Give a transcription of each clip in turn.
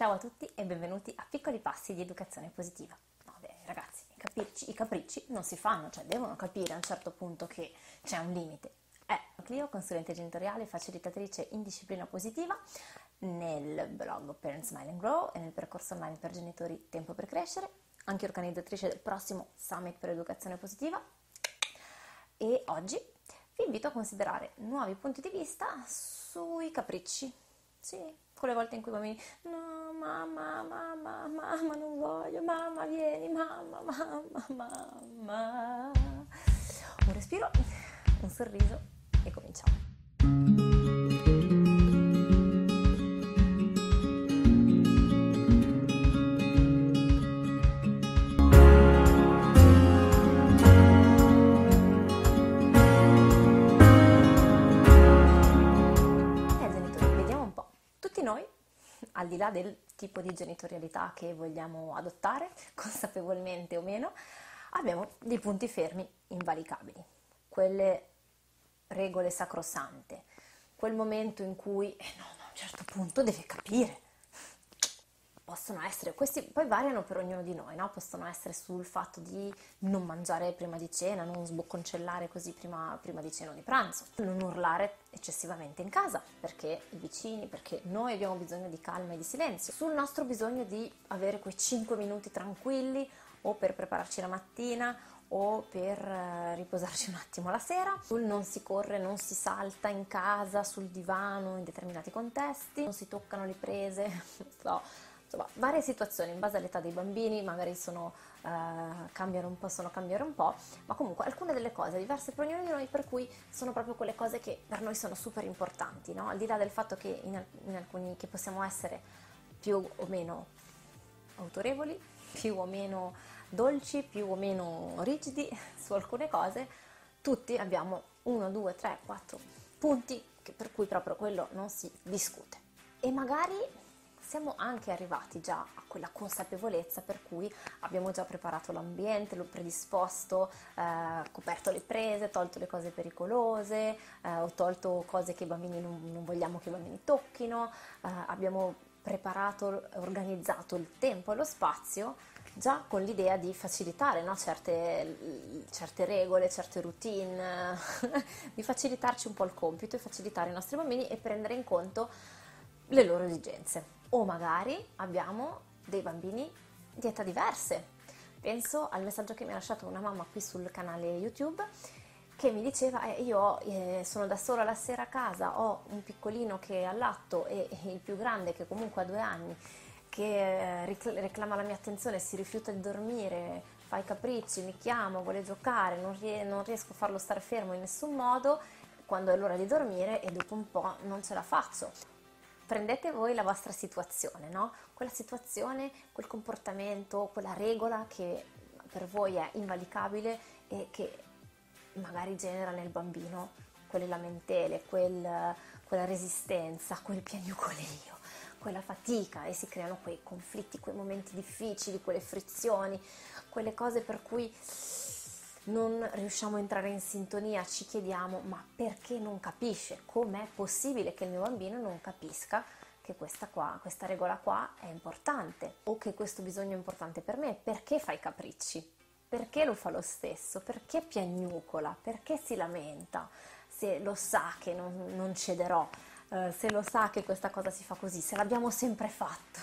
Ciao a tutti e benvenuti a Piccoli Passi di Educazione Positiva. No, ragazzi, i capricci, i capricci non si fanno, cioè devono capire a un certo punto che c'è un limite. Eh, Clio, consulente genitoriale e facilitatrice in disciplina positiva nel blog Parent Smile and Grow e nel percorso online per genitori Tempo per Crescere, anche organizzatrice del prossimo Summit per Educazione Positiva e oggi vi invito a considerare nuovi punti di vista sui capricci. Sì, quelle volte in cui i bambini no mamma mamma mamma non voglio mamma vieni mamma mamma mamma. Un respiro un sorriso e cominciamo al di là del tipo di genitorialità che vogliamo adottare, consapevolmente o meno, abbiamo dei punti fermi invalicabili, quelle regole sacrosante, quel momento in cui, eh no, a un certo punto deve capire. Possono essere, questi poi variano per ognuno di noi, no? Possono essere sul fatto di non mangiare prima di cena, non sbocconcellare così prima, prima di cena o di pranzo, non urlare eccessivamente in casa perché i vicini, perché noi abbiamo bisogno di calma e di silenzio, sul nostro bisogno di avere quei 5 minuti tranquilli o per prepararci la mattina o per eh, riposarci un attimo la sera, sul non si corre, non si salta in casa, sul divano in determinati contesti, non si toccano le prese, no, insomma, varie situazioni in base all'età dei bambini, magari sono, eh, cambiano un po', sono cambiare un po', ma comunque alcune delle cose diverse per ognuno di noi, per cui sono proprio quelle cose che per noi sono super importanti, no? Al di là del fatto che in, in alcuni che possiamo essere più o meno autorevoli, più o meno dolci, più o meno rigidi su alcune cose, tutti abbiamo uno, due, tre, quattro punti che- per cui proprio quello non si discute. E magari siamo anche arrivati già a quella consapevolezza per cui abbiamo già preparato l'ambiente, l'ho predisposto, eh, coperto le prese, tolto le cose pericolose, eh, ho tolto cose che i bambini non, non vogliamo che i bambini tocchino, eh, abbiamo preparato, organizzato il tempo e lo spazio già con l'idea di facilitare no? certe, certe regole, certe routine, di facilitarci un po' il compito e facilitare i nostri bambini e prendere in conto le loro esigenze. O magari abbiamo dei bambini di età diverse. Penso al messaggio che mi ha lasciato una mamma qui sul canale YouTube che mi diceva eh, io eh, sono da sola la sera a casa, ho un piccolino che è all'atto e, e il più grande che comunque ha due anni che eh, reclama la mia attenzione, si rifiuta di dormire, fa i capricci, mi chiama, vuole giocare, non, rie- non riesco a farlo stare fermo in nessun modo quando è l'ora di dormire e dopo un po' non ce la faccio. Prendete voi la vostra situazione, no? Quella situazione, quel comportamento, quella regola che per voi è invalicabile e che magari genera nel bambino quelle lamentele, quel- quella resistenza, quel piagnucolio, quella fatica e si creano quei conflitti, quei momenti difficili, quelle frizioni, quelle cose per cui non riusciamo a entrare in sintonia, ci chiediamo ma perché non capisce? Com'è possibile che il mio bambino non capisca che questa, qua, questa regola qua è importante o che questo bisogno è importante per me? Perché fa i capricci? Perché lo fa lo stesso? Perché piagnucola? Perché si lamenta? Se lo sa che non, non cederò, eh, se lo sa che questa cosa si fa così, se l'abbiamo sempre fatto,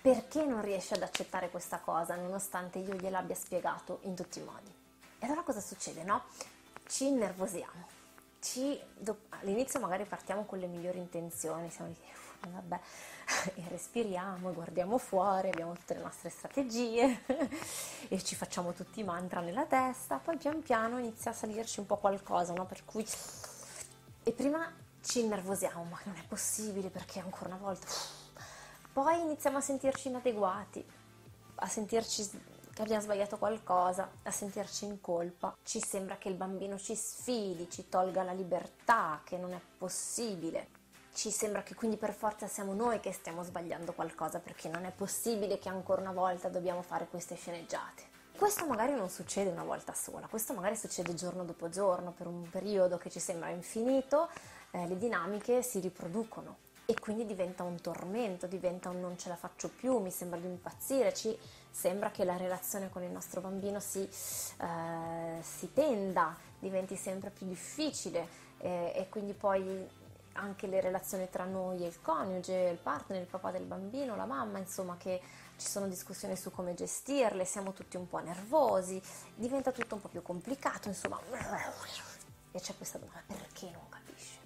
perché non riesce ad accettare questa cosa nonostante io gliel'abbia spiegato in tutti i modi? E allora cosa succede, no? Ci innervosiamo. Ci, all'inizio magari partiamo con le migliori intenzioni, siamo lì, "Uff, vabbè, respiriamo, guardiamo fuori, abbiamo tutte le nostre strategie e ci facciamo tutti i mantra nella testa, poi pian piano inizia a salirci un po' qualcosa, no? Per cui e prima ci innervosiamo, ma non è possibile perché ancora una volta. Poi iniziamo a sentirci inadeguati, a sentirci che abbiamo sbagliato qualcosa, a sentirci in colpa. Ci sembra che il bambino ci sfidi, ci tolga la libertà, che non è possibile. Ci sembra che quindi per forza siamo noi che stiamo sbagliando qualcosa perché non è possibile che ancora una volta dobbiamo fare queste sceneggiate. Questo magari non succede una volta sola, questo magari succede giorno dopo giorno per un periodo che ci sembra infinito, eh, le dinamiche si riproducono e quindi diventa un tormento, diventa un non ce la faccio più, mi sembra di impazzire, ci sembra che la relazione con il nostro bambino si, eh, si tenda, diventi sempre più difficile eh, e quindi poi anche le relazioni tra noi e il coniuge, il partner, il papà del bambino, la mamma, insomma che ci sono discussioni su come gestirle, siamo tutti un po' nervosi, diventa tutto un po' più complicato, insomma. E c'è questa domanda, perché non capisce?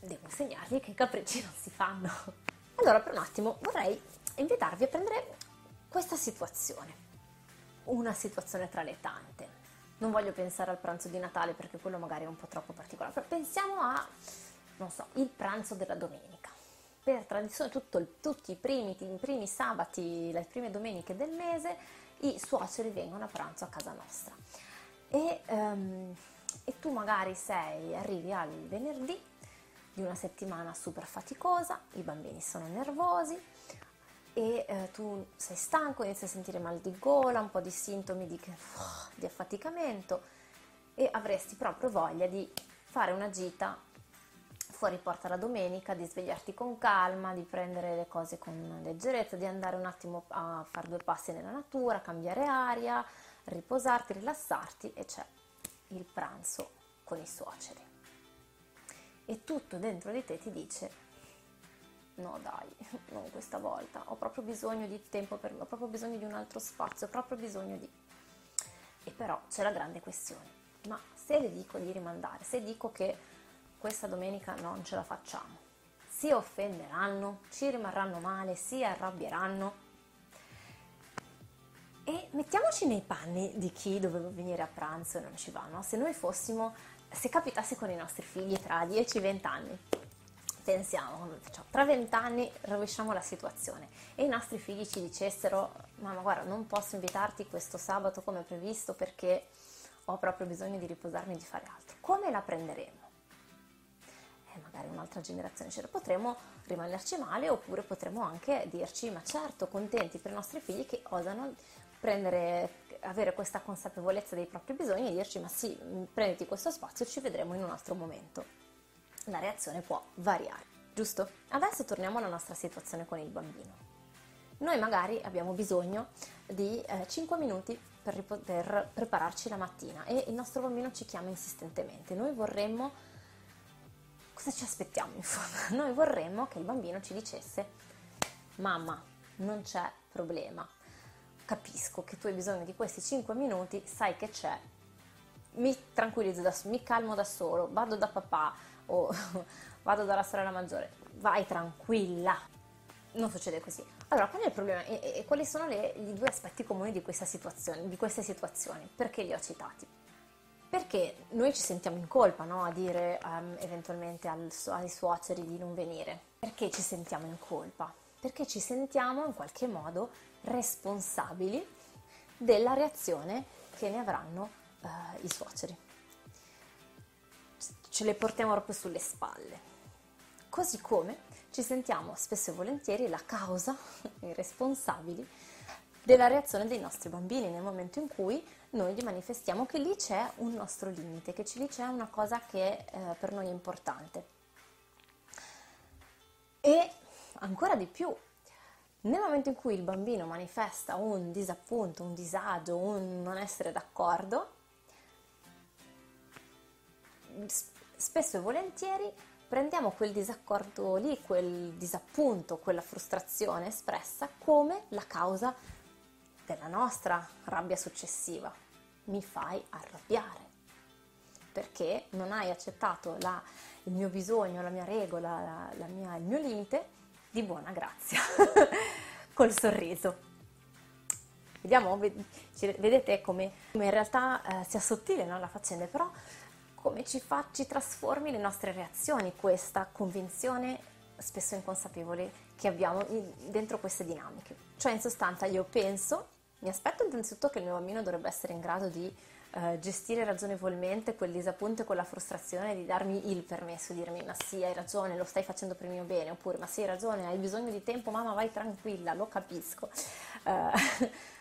devo insegnargli che i capricci non si fanno. Allora, per un attimo vorrei invitarvi a prendere questa situazione, una situazione tra le tante. Non voglio pensare al pranzo di Natale perché quello magari è un po' troppo particolare, però pensiamo a, non so, il pranzo della domenica. Per tradizione, tutto, tutti i primi, i primi sabati, le prime domeniche del mese, i suoceri vengono a pranzo a casa nostra. E, um, e tu magari sei, arrivi al venerdì di una settimana super faticosa, i bambini sono nervosi e eh, tu sei stanco, inizi a sentire mal di gola, un po' di sintomi di, di affaticamento e avresti proprio voglia di fare una gita fuori porta la domenica, di svegliarti con calma, di prendere le cose con leggerezza, di andare un attimo a fare due passi nella natura, cambiare aria, riposarti, rilassarti e c'è il pranzo con i suoceri. E tutto dentro di te ti dice no dai, non questa volta, ho proprio bisogno di tempo per me, ho proprio bisogno di un altro spazio, ho proprio bisogno di... E però c'è la grande questione, ma se le dico di rimandare, se dico che questa domenica non ce la facciamo, si offenderanno, ci rimarranno male, si arrabbieranno. E mettiamoci nei panni di chi doveva venire a pranzo e non ci va, no? Se noi fossimo se capitasse con i nostri figli tra 10-20 anni, pensiamo, tra 20 anni rovesciamo la situazione e i nostri figli ci dicessero, mamma guarda non posso invitarti questo sabato come previsto perché ho proprio bisogno di riposarmi e di fare altro, come la prenderemo? Eh, magari un'altra generazione ce la potremo rimanerci male oppure potremo anche dirci ma certo contenti per i nostri figli che osano prendere avere questa consapevolezza dei propri bisogni e dirci ma sì, prenditi questo spazio, ci vedremo in un altro momento. La reazione può variare, giusto? Adesso torniamo alla nostra situazione con il bambino. Noi magari abbiamo bisogno di eh, 5 minuti per, per prepararci la mattina e il nostro bambino ci chiama insistentemente. Noi vorremmo cosa ci aspettiamo in fondo? Noi vorremmo che il bambino ci dicesse mamma, non c'è problema, capisco che tu hai bisogno di questi 5 minuti, sai che c'è, mi tranquillizzo da mi calmo da solo, vado da papà o vado dalla sorella maggiore, vai tranquilla. Non succede così. Allora, qual è il problema e, e quali sono le, i due aspetti comuni di, di queste situazioni? Perché li ho citati? Perché noi ci sentiamo in colpa no? a dire um, eventualmente al, ai suoceri di non venire. Perché ci sentiamo in colpa? Perché ci sentiamo in qualche modo responsabili della reazione che ne avranno uh, i suoceri. Ce le portiamo proprio sulle spalle. Così come ci sentiamo spesso e volentieri la causa, i responsabili della reazione dei nostri bambini nel momento in cui noi gli manifestiamo che lì c'è un nostro limite, che lì c'è una cosa che eh, per noi è importante. E ancora di più, nel momento in cui il bambino manifesta un disappunto, un disagio, un non essere d'accordo, spesso e volentieri prendiamo quel disaccordo lì, quel disappunto, quella frustrazione espressa come la causa della nostra rabbia successiva. Mi fai arrabbiare perché non hai accettato la, il mio bisogno, la mia regola, la, la mia, il mio limite di buona grazia, col sorriso. Vediamo, vedete come, come in realtà eh, sia sottile no, la faccenda, però come ci, fa, ci trasformi le nostre reazioni, questa convinzione spesso inconsapevole che abbiamo dentro queste dinamiche. Cioè in sostanza io penso, mi aspetto innanzitutto che il mio bambino dovrebbe essere in grado di eh, gestire ragionevolmente quel disappunto e quella frustrazione di darmi il permesso, di dirmi ma sì hai ragione, lo stai facendo per il mio bene, oppure ma sì hai ragione, hai bisogno di tempo, mamma vai tranquilla, lo capisco. Uh,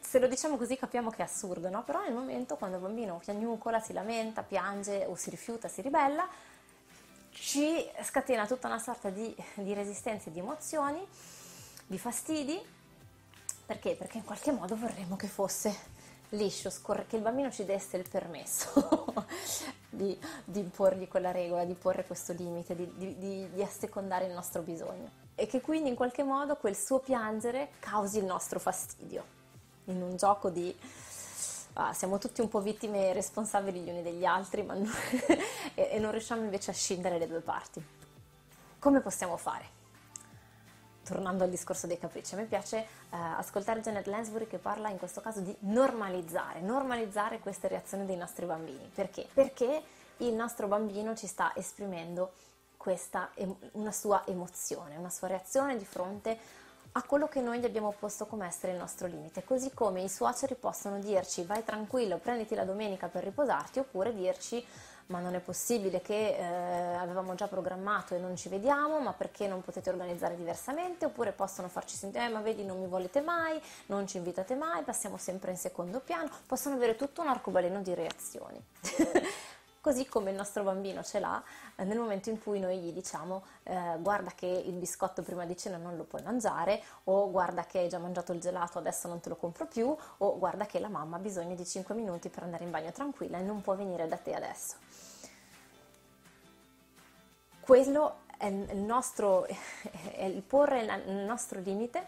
se lo diciamo così capiamo che è assurdo, no? Però nel momento quando il bambino piagnucola, si lamenta, piange o si rifiuta, si ribella, ci scatena tutta una sorta di, di resistenze, di emozioni, di fastidi. Perché? Perché in qualche modo vorremmo che fosse liscio, scorre, che il bambino ci desse il permesso di, di, imporgli quella regola, di porre questo limite, di, di, di assecondare il nostro bisogno e che quindi in qualche modo quel suo piangere causi il nostro fastidio in un gioco di ah, siamo tutti un po' vittime responsabili gli uni degli altri non, e, e non riusciamo invece a scindere le due parti. Come possiamo fare? tornando al discorso dei capricci, a me piace eh, ascoltare Janet Lansbury che parla in questo caso di normalizzare, normalizzare queste reazioni dei nostri bambini. Perché? Perché il nostro bambino ci sta esprimendo questa, una sua emozione, una sua reazione di fronte a quello che noi gli abbiamo posto come essere il nostro limite, così come i suoceri possono dirci vai tranquillo, prenditi la domenica per riposarti, oppure dirci ma non è possibile che eh, avevamo già programmato e non ci vediamo, ma perché non potete organizzare diversamente? Oppure possono farci sentire, eh, ma vedi non mi volete mai, non ci invitate mai, passiamo sempre in secondo piano, possono avere tutto un arcobaleno di reazioni. Così come il nostro bambino ce l'ha eh, nel momento in cui noi gli diciamo eh, guarda che il biscotto prima di cena non lo puoi mangiare o guarda che hai già mangiato il gelato adesso non te lo compro più o guarda che la mamma ha bisogno di 5 minuti per andare in bagno tranquilla e non può venire da te adesso quello è il nostro, è il porre il nostro limite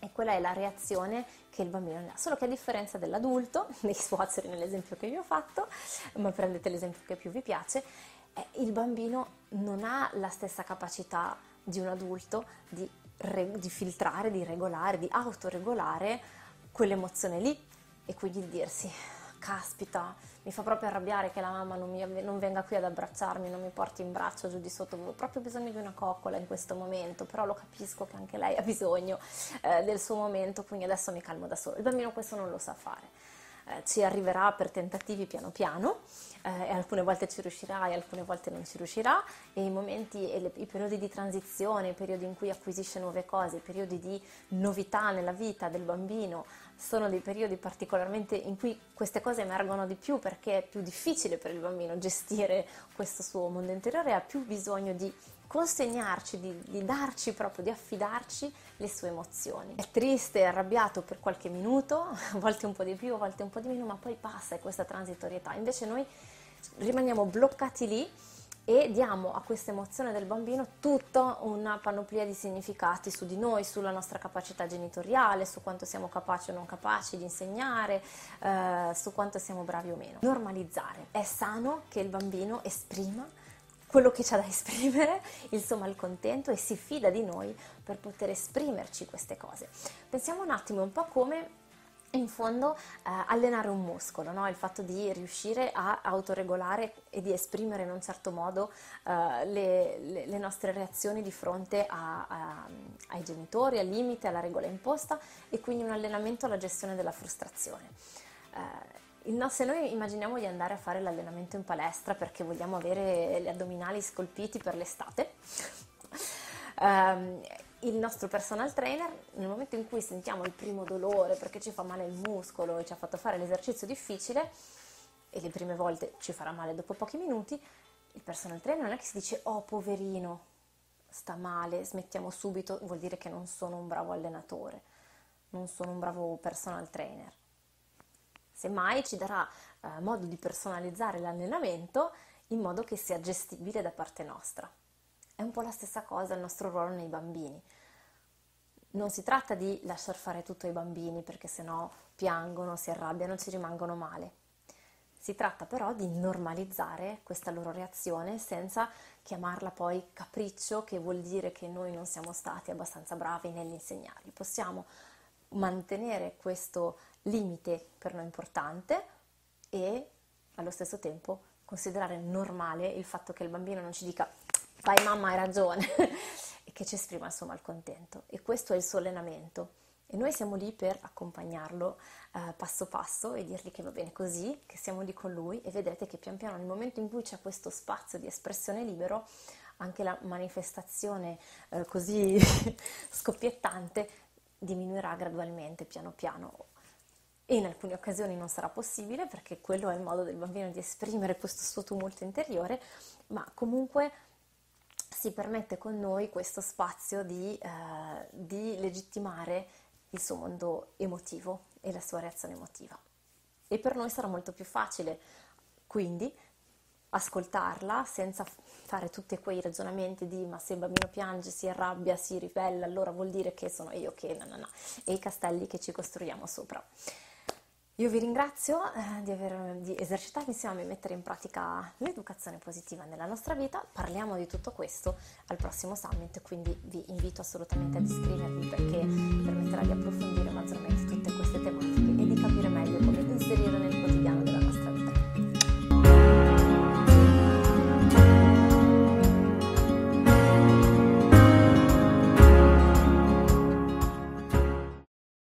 e quella è la reazione che il bambino ha. Solo che a differenza dell'adulto, dei suoceri nell'esempio che vi ho fatto, ma prendete l'esempio che più vi piace, eh, il bambino non ha la stessa capacità di un adulto di, re, di filtrare, di regolare, di autoregolare quell'emozione lì e quindi di dirsi caspita, mi fa proprio arrabbiare che la mamma non, mi, non, venga qui ad abbracciarmi, non mi porti in braccio giù di sotto, avevo proprio bisogno di una coccola in questo momento, però lo capisco che anche lei ha bisogno eh, del suo momento, quindi adesso mi calmo da solo. Il bambino questo non lo sa fare. Eh, ci arriverà per tentativi piano piano eh, e alcune volte ci riuscirà e alcune volte non ci riuscirà e i momenti e le, i periodi di transizione, i periodi in cui acquisisce nuove cose, i periodi di novità nella vita del bambino sono dei periodi particolarmente in cui queste cose emergono di più perché è più difficile per il bambino gestire questo suo mondo interiore e ha più bisogno di consegnarci, di, di, darci proprio, di affidarci le sue emozioni. È triste, è arrabbiato per qualche minuto, a volte un po' di più, a volte un po' di meno, ma poi passa questa transitorietà. Invece noi rimaniamo bloccati lì e diamo a questa emozione del bambino tutta una panoplia di significati su di noi, sulla nostra capacità genitoriale, su quanto siamo capaci o non capaci di insegnare, eh, su quanto siamo bravi o meno. Normalizzare. È sano che il bambino esprima quello che c'ha da esprimere, il suo malcontento e si fida di noi per poter esprimerci queste cose. Pensiamo un attimo un po' come in fondo eh, allenare un muscolo, no? il fatto di riuscire a autoregolare e di esprimere in un certo modo eh, le, le, le, nostre reazioni di fronte a, a, ai genitori, al limite, alla regola imposta e quindi un allenamento alla gestione della frustrazione. Eh, no, se noi immaginiamo di andare a fare l'allenamento in palestra perché vogliamo avere gli addominali scolpiti per l'estate, ehm, il nostro personal trainer, nel momento in cui sentiamo il primo dolore perché ci fa male il muscolo e ci ha fatto fare l'esercizio difficile, e le prime volte ci farà male dopo pochi minuti, il personal trainer non è che si dice oh poverino, sta male, smettiamo subito, vuol dire che non sono un bravo allenatore, non sono un bravo personal trainer. Semmai ci darà eh, modo di personalizzare l'allenamento in modo che sia gestibile da parte nostra. È un po' la stessa cosa il nostro ruolo nei bambini. Non si tratta di lasciar fare tutto ai bambini perché sennò piangono, si arrabbiano, ci rimangono male. Si tratta però di normalizzare questa loro reazione senza chiamarla poi capriccio, che vuol dire che noi non siamo stati abbastanza bravi nell'insegnarli. Possiamo mantenere questo limite per noi importante e allo stesso tempo considerare normale il fatto che il bambino non ci dica vai mamma hai ragione, che ci esprima il suo malcontento. E questo è il suo allenamento. E noi siamo lì per accompagnarlo eh, passo passo e dirgli che va bene così, che siamo lì con lui e vedrete che pian piano nel momento in cui c'è questo spazio di espressione libero, anche la manifestazione eh, così scoppiettante diminuirà gradualmente, piano piano. E in alcune occasioni non sarà possibile perché quello è il modo del bambino di esprimere questo suo tumulto interiore, ma comunque si permette con noi questo spazio di, eh, di legittimare il suo mondo emotivo e la sua reazione emotiva. E per noi sarà molto più facile quindi ascoltarla senza fare tutti quei ragionamenti di ma se il bambino piange, si arrabbia, si ribella, allora vuol dire che sono io che no, no, no, e i castelli che ci costruiamo sopra. Io vi ringrazio eh, di, aver, di esercitarmi insieme a mettere in pratica l'educazione positiva nella nostra vita. Parliamo di tutto questo al prossimo summit, quindi vi invito assolutamente ad iscrivervi perché permetterà di approfondire maggiormente tutte queste tematiche e di capire meglio come inserire